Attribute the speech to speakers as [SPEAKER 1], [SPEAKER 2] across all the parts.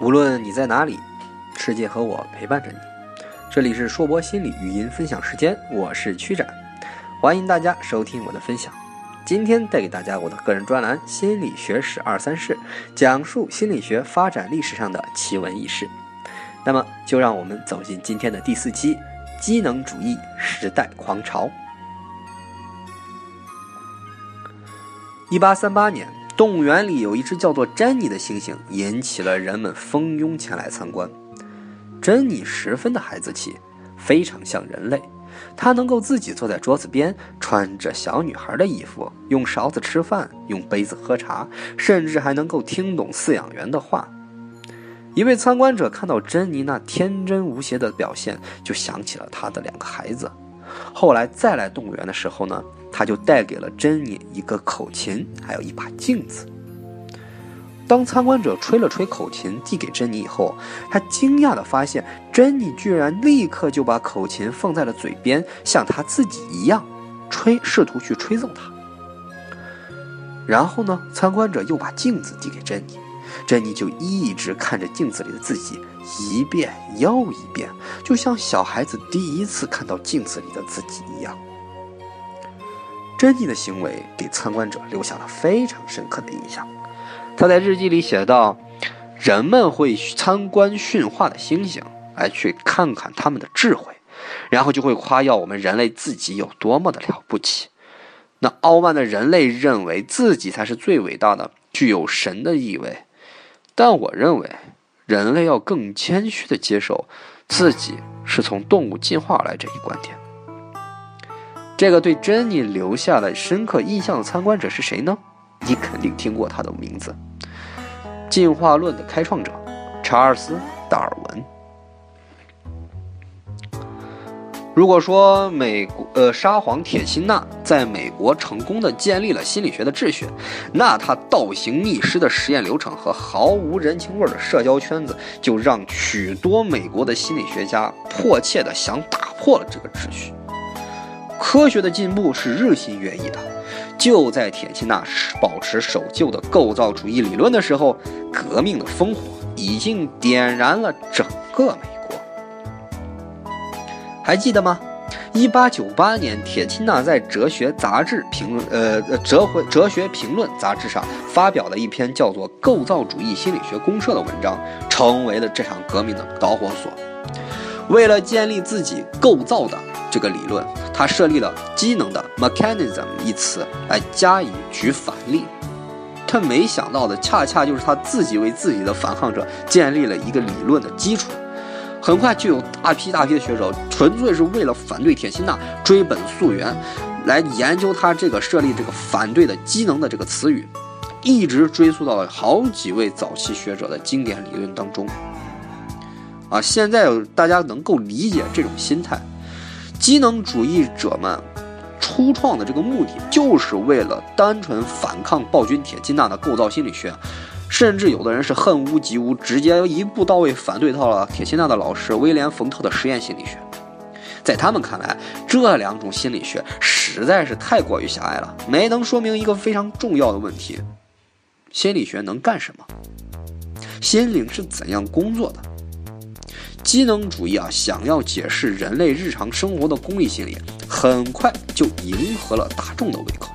[SPEAKER 1] 无论你在哪里，世界和我陪伴着你。这里是硕博心理语音分享时间，我是曲展，欢迎大家收听我的分享。今天带给大家我的个人专栏《心理学史二三事》，讲述心理学发展历史上的奇闻异事。那么，就让我们走进今天的第四期：机能主义时代狂潮。一八三八年，动物园里有一只叫做珍妮的猩猩，引起了人们蜂拥前来参观。珍妮十分的孩子气，非常像人类。她能够自己坐在桌子边，穿着小女孩的衣服，用勺子吃饭，用杯子喝茶，甚至还能够听懂饲养员的话。一位参观者看到珍妮那天真无邪的表现，就想起了他的两个孩子。后来再来动物园的时候呢？他就带给了珍妮一个口琴，还有一把镜子。当参观者吹了吹口琴，递给珍妮以后，他惊讶地发现，珍妮居然立刻就把口琴放在了嘴边，像他自己一样吹，试图去吹奏它。然后呢，参观者又把镜子递给珍妮，珍妮就一直看着镜子里的自己，一遍又一遍，就像小孩子第一次看到镜子里的自己一样。珍妮的行为给参观者留下了非常深刻的印象。他在日记里写道：“人们会参观驯化的猩猩，来去看看他们的智慧，然后就会夸耀我们人类自己有多么的了不起。那傲慢的人类认为自己才是最伟大的，具有神的意味。但我认为，人类要更谦虚的接受自己是从动物进化来这一观点。”这个对珍妮留下了深刻印象的参观者是谁呢？你肯定听过他的名字——进化论的开创者查尔斯·达尔文。如果说美国呃沙皇铁钦纳在美国成功的建立了心理学的秩序，那他倒行逆施的实验流程和毫无人情味的社交圈子，就让许多美国的心理学家迫切的想打破了这个秩序。科学的进步是日新月异的。就在铁钦纳保持守旧的构造主义理论的时候，革命的烽火已经点燃了整个美。还记得吗？一八九八年，铁钦纳在《哲学杂志评论》呃《哲回哲学评论》杂志上发表了一篇叫做《构造主义心理学公社》的文章，成为了这场革命的导火索。为了建立自己构造的这个理论，他设立了机能的 mechanism 一词来加以举反例。他没想到的，恰恰就是他自己为自己的反抗者建立了一个理论的基础。很快就有大批大批的学者，纯粹是为了反对铁钦纳，追本溯源，来研究他这个设立这个反对的机能的这个词语，一直追溯到了好几位早期学者的经典理论当中。啊，现在大家能够理解这种心态，机能主义者们初创的这个目的，就是为了单纯反抗暴君铁金纳的构造心理学，甚至有的人是恨屋及乌，直接一步到位反对到了铁钦纳的老师威廉冯特的实验心理学。在他们看来，这两种心理学实在是太过于狭隘了，没能说明一个非常重要的问题：心理学能干什么？心灵是怎样工作的？机能主义啊，想要解释人类日常生活的功利心理，很快就迎合了大众的胃口。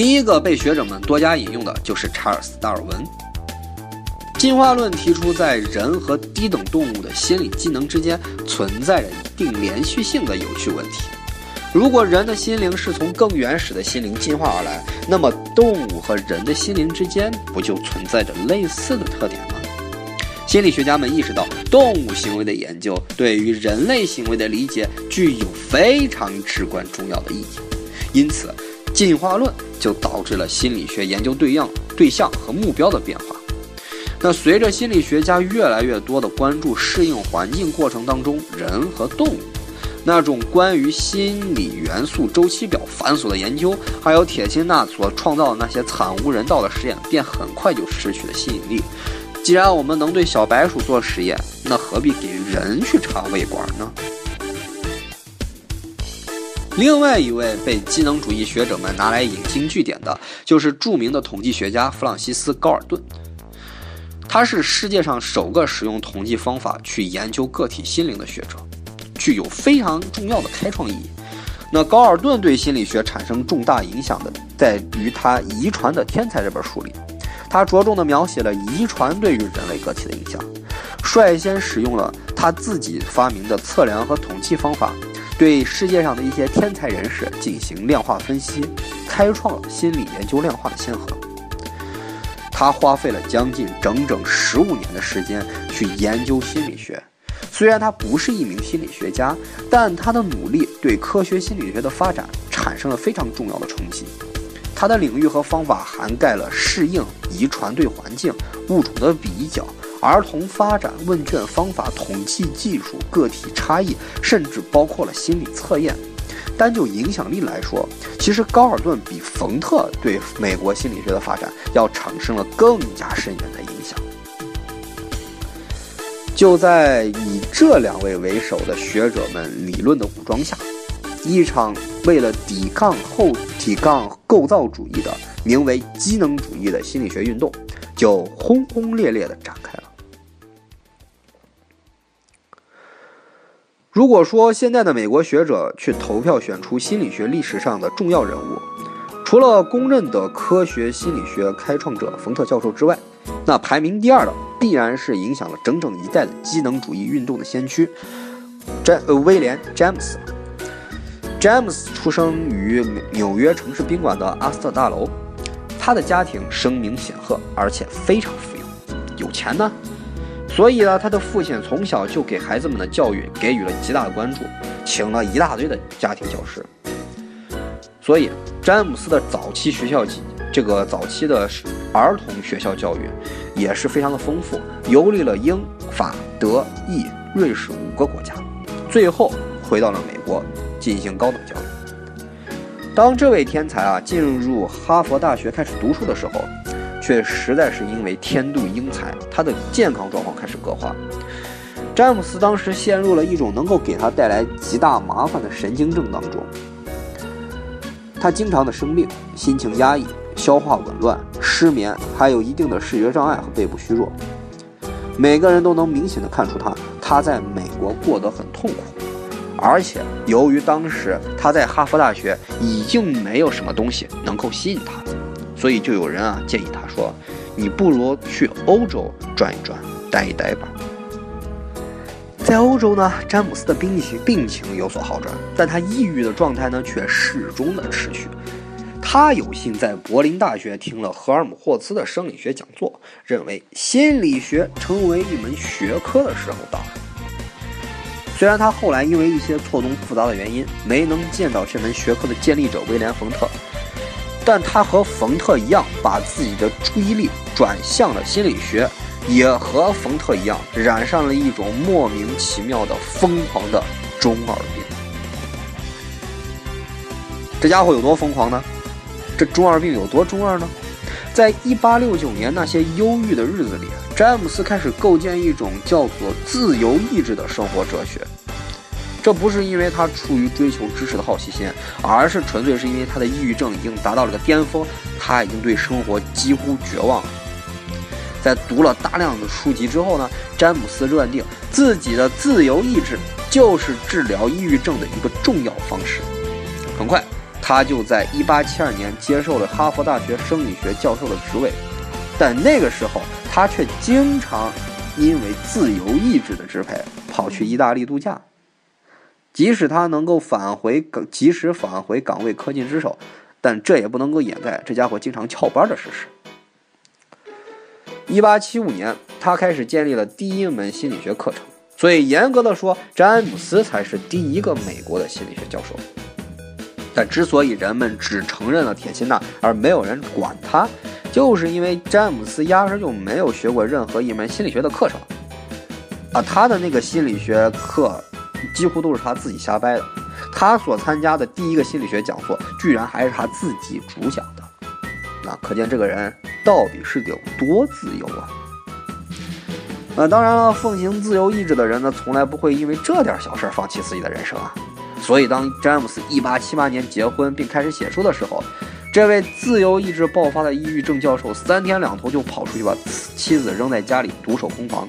[SPEAKER 1] 第一个被学者们多加引用的就是查尔斯·达尔文。进化论提出，在人和低等动物的心理机能之间存在着一定连续性的有趣问题。如果人的心灵是从更原始的心灵进化而来，那么动物和人的心灵之间不就存在着类似的特点吗？心理学家们意识到，动物行为的研究对于人类行为的理解具有非常至关重要的意义，因此，进化论就导致了心理学研究对象、对象和目标的变化。那随着心理学家越来越多的关注适应环境过程当中人和动物，那种关于心理元素周期表繁琐的研究，还有铁钦纳所创造的那些惨无人道的实验，便很快就失去了吸引力。既然我们能对小白鼠做实验，那何必给人去插胃管呢？另外一位被机能主义学者们拿来引经据典的，就是著名的统计学家弗朗西斯·高尔顿。他是世界上首个使用统计方法去研究个体心灵的学者，具有非常重要的开创意义。那高尔顿对心理学产生重大影响的，在于他《遗传的天才》这本书里，他着重地描写了遗传对于人类个体的影响，率先使用了他自己发明的测量和统计方法，对世界上的一些天才人士进行量化分析，开创了心理研究量化的先河。他花费了将近整整十五年的时间去研究心理学。虽然他不是一名心理学家，但他的努力对科学心理学的发展产生了非常重要的冲击。他的领域和方法涵盖了适应、遗传对环境、物种的比较、儿童发展问卷方法、统计技术、个体差异，甚至包括了心理测验。单就影响力来说，其实高尔顿比冯特对美国心理学的发展要产生了更加深远的影响。就在以这两位为首的学者们理论的武装下，一场为了抵抗后抵抗构造主义的名为机能主义的心理学运动，就轰轰烈烈地展开了。如果说现在的美国学者去投票选出心理学历史上的重要人物，除了公认的科学心理学开创者冯特教授之外，那排名第二的必然是影响了整整一代的机能主义运动的先驱詹呃威廉詹姆斯。詹姆斯出生于纽约城市宾馆的阿斯特大楼，他的家庭声名显赫，而且非常富有，有钱呢。所以呢，他的父亲从小就给孩子们的教育给予了极大的关注，请了一大堆的家庭教师。所以，詹姆斯的早期学校这个早期的儿童学校教育也是非常的丰富，游历了英法德意瑞士五个国家，最后回到了美国进行高等教育。当这位天才啊进入哈佛大学开始读书的时候。却实在是因为天妒英才，他的健康状况开始恶化。詹姆斯当时陷入了一种能够给他带来极大麻烦的神经症当中。他经常的生病，心情压抑，消化紊乱，失眠，还有一定的视觉障碍和背部虚弱。每个人都能明显的看出他他在美国过得很痛苦，而且由于当时他在哈佛大学已经没有什么东西能够吸引他。所以就有人啊建议他说：“你不如去欧洲转一转，待一待吧。”在欧洲呢，詹姆斯的病情病情有所好转，但他抑郁的状态呢却始终的持续。他有幸在柏林大学听了赫尔姆霍兹的生理学讲座，认为心理学成为一门学科的时候到了。虽然他后来因为一些错综复杂的原因，没能见到这门学科的建立者威廉·冯特。但他和冯特一样，把自己的注意力转向了心理学，也和冯特一样，染上了一种莫名其妙的疯狂的中二病。这家伙有多疯狂呢？这中二病有多中二呢？在一八六九年那些忧郁的日子里，詹姆斯开始构建一种叫做自由意志的生活哲学。这不是因为他出于追求知识的好奇心，而是纯粹是因为他的抑郁症已经达到了个巅峰，他已经对生活几乎绝望了。在读了大量的书籍之后呢，詹姆斯认定自己的自由意志就是治疗抑郁症的一个重要方式。很快，他就在1872年接受了哈佛大学生理学教授的职位，但那个时候他却经常因为自由意志的支配跑去意大利度假。即使他能够返回岗，及时返回岗位恪尽职守，但这也不能够掩盖这家伙经常翘班的事实。一八七五年，他开始建立了第一门心理学课程，所以严格的说，詹姆斯才是第一个美国的心理学教授。但之所以人们只承认了铁钦纳，而没有人管他，就是因为詹姆斯压根就没有学过任何一门心理学的课程啊，他的那个心理学课。几乎都是他自己瞎掰的。他所参加的第一个心理学讲座，居然还是他自己主讲的。那可见这个人到底是有多自由啊！那当然了，奉行自由意志的人呢，从来不会因为这点小事放弃自己的人生啊。所以，当詹姆斯1878年结婚并开始写书的时候，这位自由意志爆发的抑郁症教授，三天两头就跑出去把妻子扔在家里独守空房。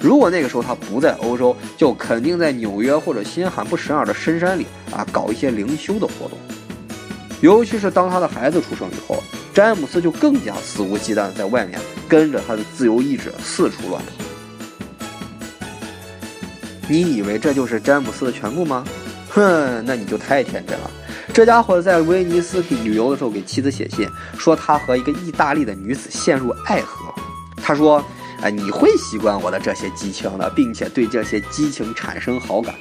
[SPEAKER 1] 如果那个时候他不在欧洲，就肯定在纽约或者新罕布什尔的深山里啊搞一些灵修的活动。尤其是当他的孩子出生以后，詹姆斯就更加肆无忌惮在外面跟着他的自由意志四处乱跑。你以为这就是詹姆斯的全部吗？哼，那你就太天真了。这家伙在威尼斯去旅游的时候，给妻子写信说他和一个意大利的女子陷入爱河。他说：“哎，你会习惯我的这些激情的，并且对这些激情产生好感。”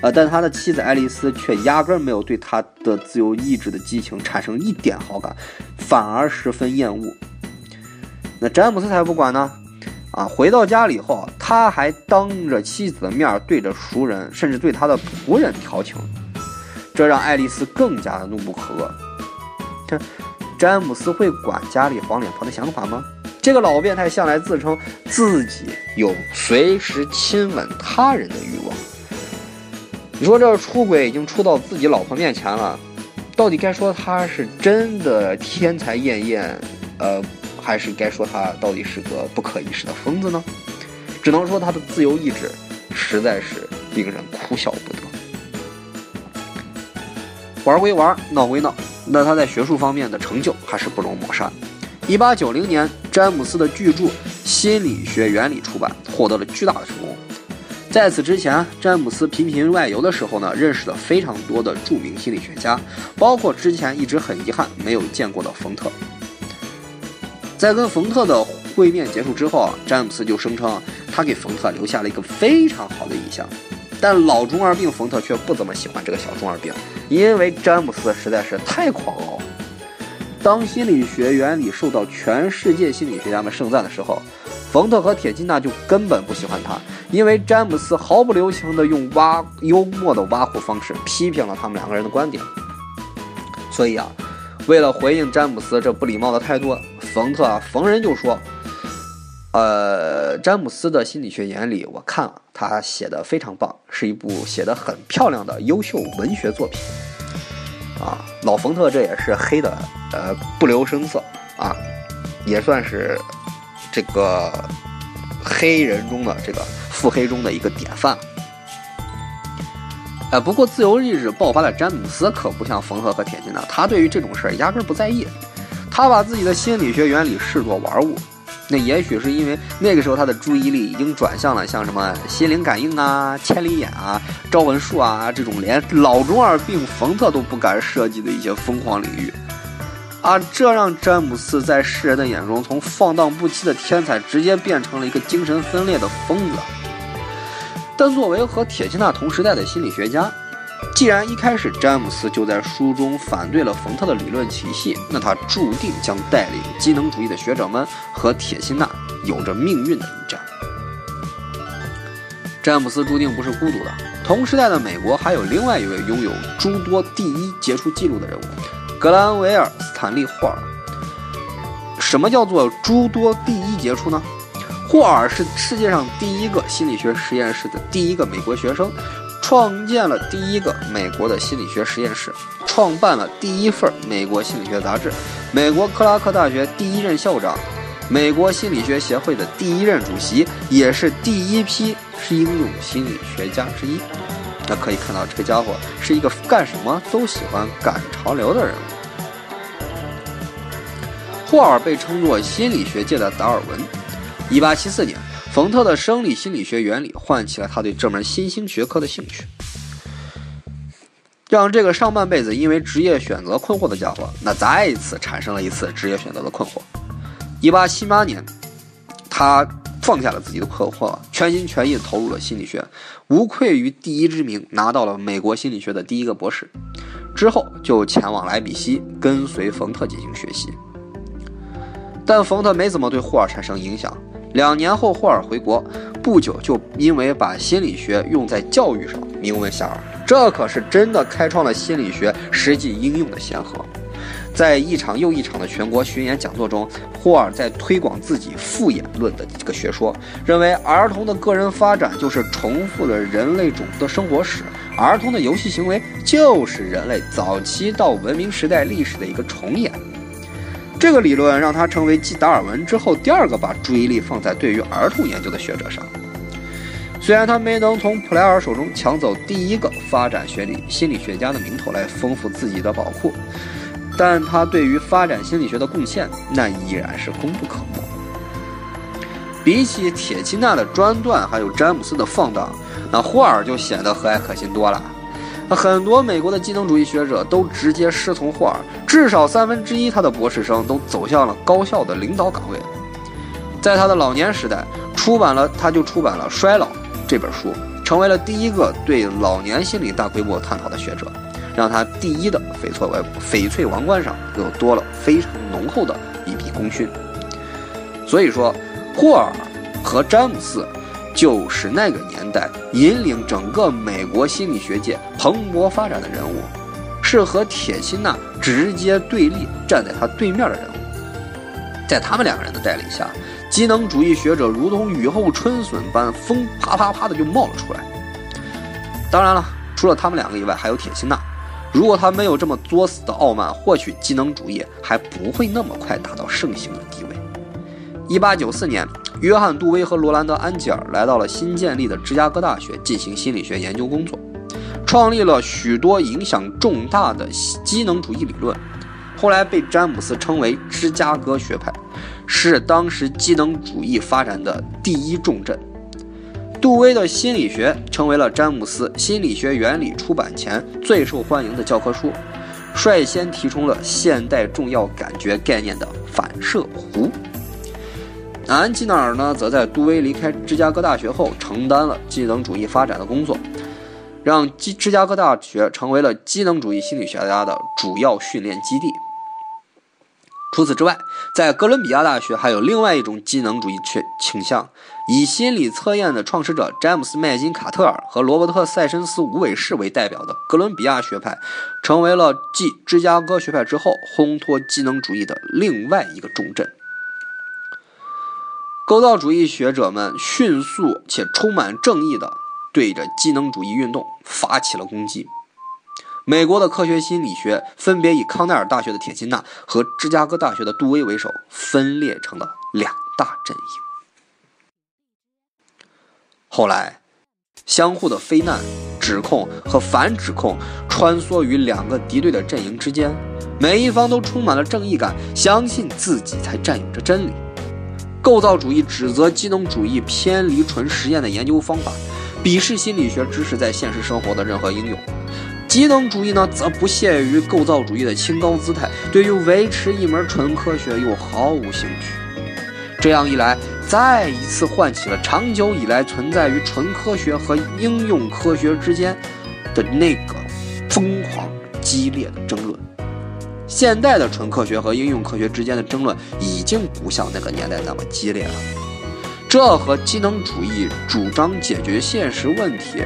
[SPEAKER 1] 呃，但他的妻子爱丽丝却压根没有对他的自由意志的激情产生一点好感，反而十分厌恶。那詹姆斯才不管呢！啊，回到家里以后，他还当着妻子的面对着熟人，甚至对他的仆人调情。这让爱丽丝更加的怒不可遏。这詹姆斯会管家里黄脸婆的想法吗？这个老变态向来自称自己有随时亲吻他人的欲望。你说这出轨已经出到自己老婆面前了，到底该说他是真的天才艳艳，呃，还是该说他到底是个不可一世的疯子呢？只能说他的自由意志实在是令人哭笑不得。玩归玩，闹归闹，那他在学术方面的成就还是不容抹杀。一八九零年，詹姆斯的巨著《心理学原理》出版，获得了巨大的成功。在此之前，詹姆斯频频外游的时候呢，认识了非常多的著名心理学家，包括之前一直很遗憾没有见过的冯特。在跟冯特的会面结束之后啊，詹姆斯就声称他给冯特留下了一个非常好的印象。但老中二病冯特却不怎么喜欢这个小中二病，因为詹姆斯实在是太狂傲。当心理学原理受到全世界心理学家们盛赞的时候，冯特和铁金娜就根本不喜欢他，因为詹姆斯毫不留情地用挖幽默的挖苦方式批评了他们两个人的观点。所以啊，为了回应詹姆斯这不礼貌的态度，冯特啊逢人就说。呃，詹姆斯的心理学原理，我看了，他写的非常棒，是一部写的很漂亮的优秀文学作品。啊，老冯特这也是黑的，呃，不留声色啊，也算是这个黑人中的这个腹黑中的一个典范。呃，不过自由意志爆发的詹姆斯可不像冯特和铁金呢，他对于这种事儿压根不在意，他把自己的心理学原理视作玩物。那也许是因为那个时候他的注意力已经转向了像什么心灵感应啊、千里眼啊、招魂术啊这种连老中二病冯特都不敢涉及的一些疯狂领域，啊，这让詹姆斯在世人的眼中从放荡不羁的天才直接变成了一个精神分裂的疯子。但作为和铁心娜同时代的心理学家。既然一开始詹姆斯就在书中反对了冯特的理论体系，那他注定将带领机能主义的学者们和铁心娜有着命运的一战。詹姆斯注定不是孤独的，同时代的美国还有另外一位拥有诸多第一杰出记录的人物——格兰维尔·斯坦利·霍尔。什么叫做诸多第一杰出呢？霍尔是世界上第一个心理学实验室的第一个美国学生。创建了第一个美国的心理学实验室，创办了第一份美国心理学杂志，美国克拉克大学第一任校长，美国心理学协会的第一任主席，也是第一批是应用心理学家之一。那可以看到，这个家伙是一个干什么都喜欢赶潮流的人物。霍尔被称作心理学界的达尔文。一八七四年。冯特的生理心理学原理唤起了他对这门新兴学科的兴趣，让这个上半辈子因为职业选择困惑的家伙，那再一次产生了一次职业选择的困惑。一八七八年，他放下了自己的困惑，全心全意投入了心理学，无愧于第一之名，拿到了美国心理学的第一个博士。之后就前往莱比锡，跟随冯特进行学习。但冯特没怎么对霍尔产生影响。两年后，霍尔回国，不久就因为把心理学用在教育上名闻遐迩。这可是真的开创了心理学实际应用的先河。在一场又一场的全国巡演讲座中，霍尔在推广自己复演论的这个学说，认为儿童的个人发展就是重复了人类种族的生活史，儿童的游戏行为就是人类早期到文明时代历史的一个重演。这个理论让他成为继达尔文之后第二个把注意力放在对于儿童研究的学者上。虽然他没能从普莱尔手中抢走第一个发展学理心理学家的名头来丰富自己的宝库，但他对于发展心理学的贡献那依然是功不可没。比起铁钦纳的专断，还有詹姆斯的放荡，那霍尔就显得和蔼可亲多了。很多美国的机能主义学者都直接师从霍尔，至少三分之一他的博士生都走向了高校的领导岗位。在他的老年时代，出版了他就出版了《衰老》这本书，成为了第一个对老年心理大规模探讨的学者，让他第一的翡翠王翡翠王冠上又多了非常浓厚的一笔功勋。所以说。霍尔和詹姆斯就是那个年代引领整个美国心理学界蓬勃发展的人物，是和铁钦纳直接对立、站在他对面的人物。在他们两个人的带领下，机能主义学者如同雨后春笋般风啪啪啪的就冒了出来。当然了，除了他们两个以外，还有铁钦纳。如果他没有这么作死的傲慢，或许机能主义还不会那么快达到盛行的地位。一八九四年，约翰·杜威和罗兰德·安吉尔来到了新建立的芝加哥大学进行心理学研究工作，创立了许多影响重大的机能主义理论。后来被詹姆斯称为芝加哥学派，是当时机能主义发展的第一重镇。杜威的心理学成为了詹姆斯《心理学原理》出版前最受欢迎的教科书，率先提出了现代重要感觉概念的反射弧。安吉纳尔呢，则在杜威离开芝加哥大学后，承担了机能主义发展的工作，让芝芝加哥大学成为了机能主义心理学家的主要训练基地。除此之外，在哥伦比亚大学还有另外一种机能主义倾倾向，以心理测验的创始者詹姆斯·麦金卡特尔和罗伯特·塞申斯·无尾士为代表的哥伦比亚学派，成为了继芝加哥学派之后烘托机能主义的另外一个重镇。构造主义学者们迅速且充满正义地对着机能主义运动发起了攻击。美国的科学心理学分别以康奈尔大学的铁钦纳和芝加哥大学的杜威为首，分裂成了两大阵营。后来，相互的非难、指控和反指控穿梭于两个敌对的阵营之间，每一方都充满了正义感，相信自己才占有着真理。构造主义指责机能主义偏离纯实验的研究方法，鄙视心理学知识在现实生活的任何应用。机能主义呢，则不屑于构造主义的清高姿态，对于维持一门纯科学又毫无兴趣。这样一来，再一次唤起了长久以来存在于纯科学和应用科学之间的那个疯狂激烈的争论。现代的纯科学和应用科学之间的争论已经不像那个年代那么激烈了，这和机能主义主张解决现实问题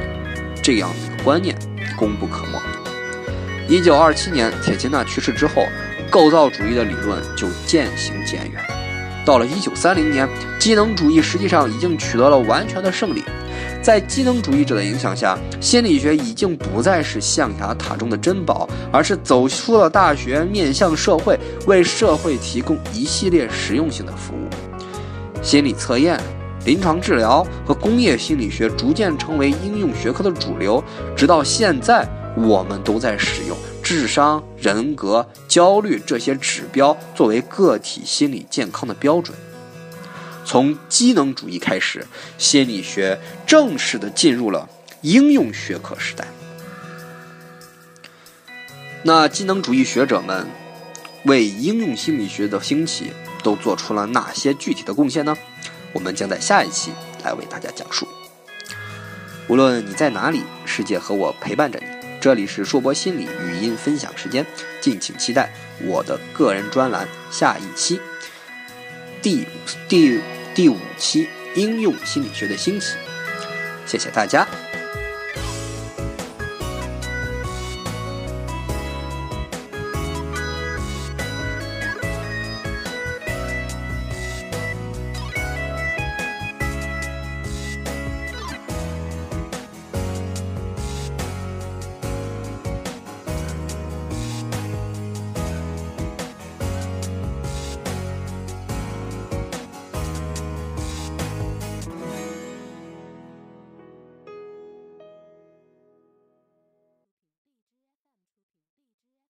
[SPEAKER 1] 这样一个观念功不可没。一九二七年，铁钦纳去世之后，构造主义的理论就渐行渐远。到了一九三零年，机能主义实际上已经取得了完全的胜利。在机能主义者的影响下，心理学已经不再是象牙塔中的珍宝，而是走出了大学，面向社会，为社会提供一系列实用性的服务。心理测验、临床治疗和工业心理学逐渐成为应用学科的主流，直到现在，我们都在使用智商、人格、焦虑这些指标作为个体心理健康的标准。从机能主义开始，心理学正式的进入了应用学科时代。那机能主义学者们为应用心理学的兴起都做出了哪些具体的贡献呢？我们将在下一期来为大家讲述。无论你在哪里，世界和我陪伴着你。这里是硕博心理语音分享时间，敬请期待我的个人专栏下一期。第第第五期应用心理学的兴起，谢谢大家。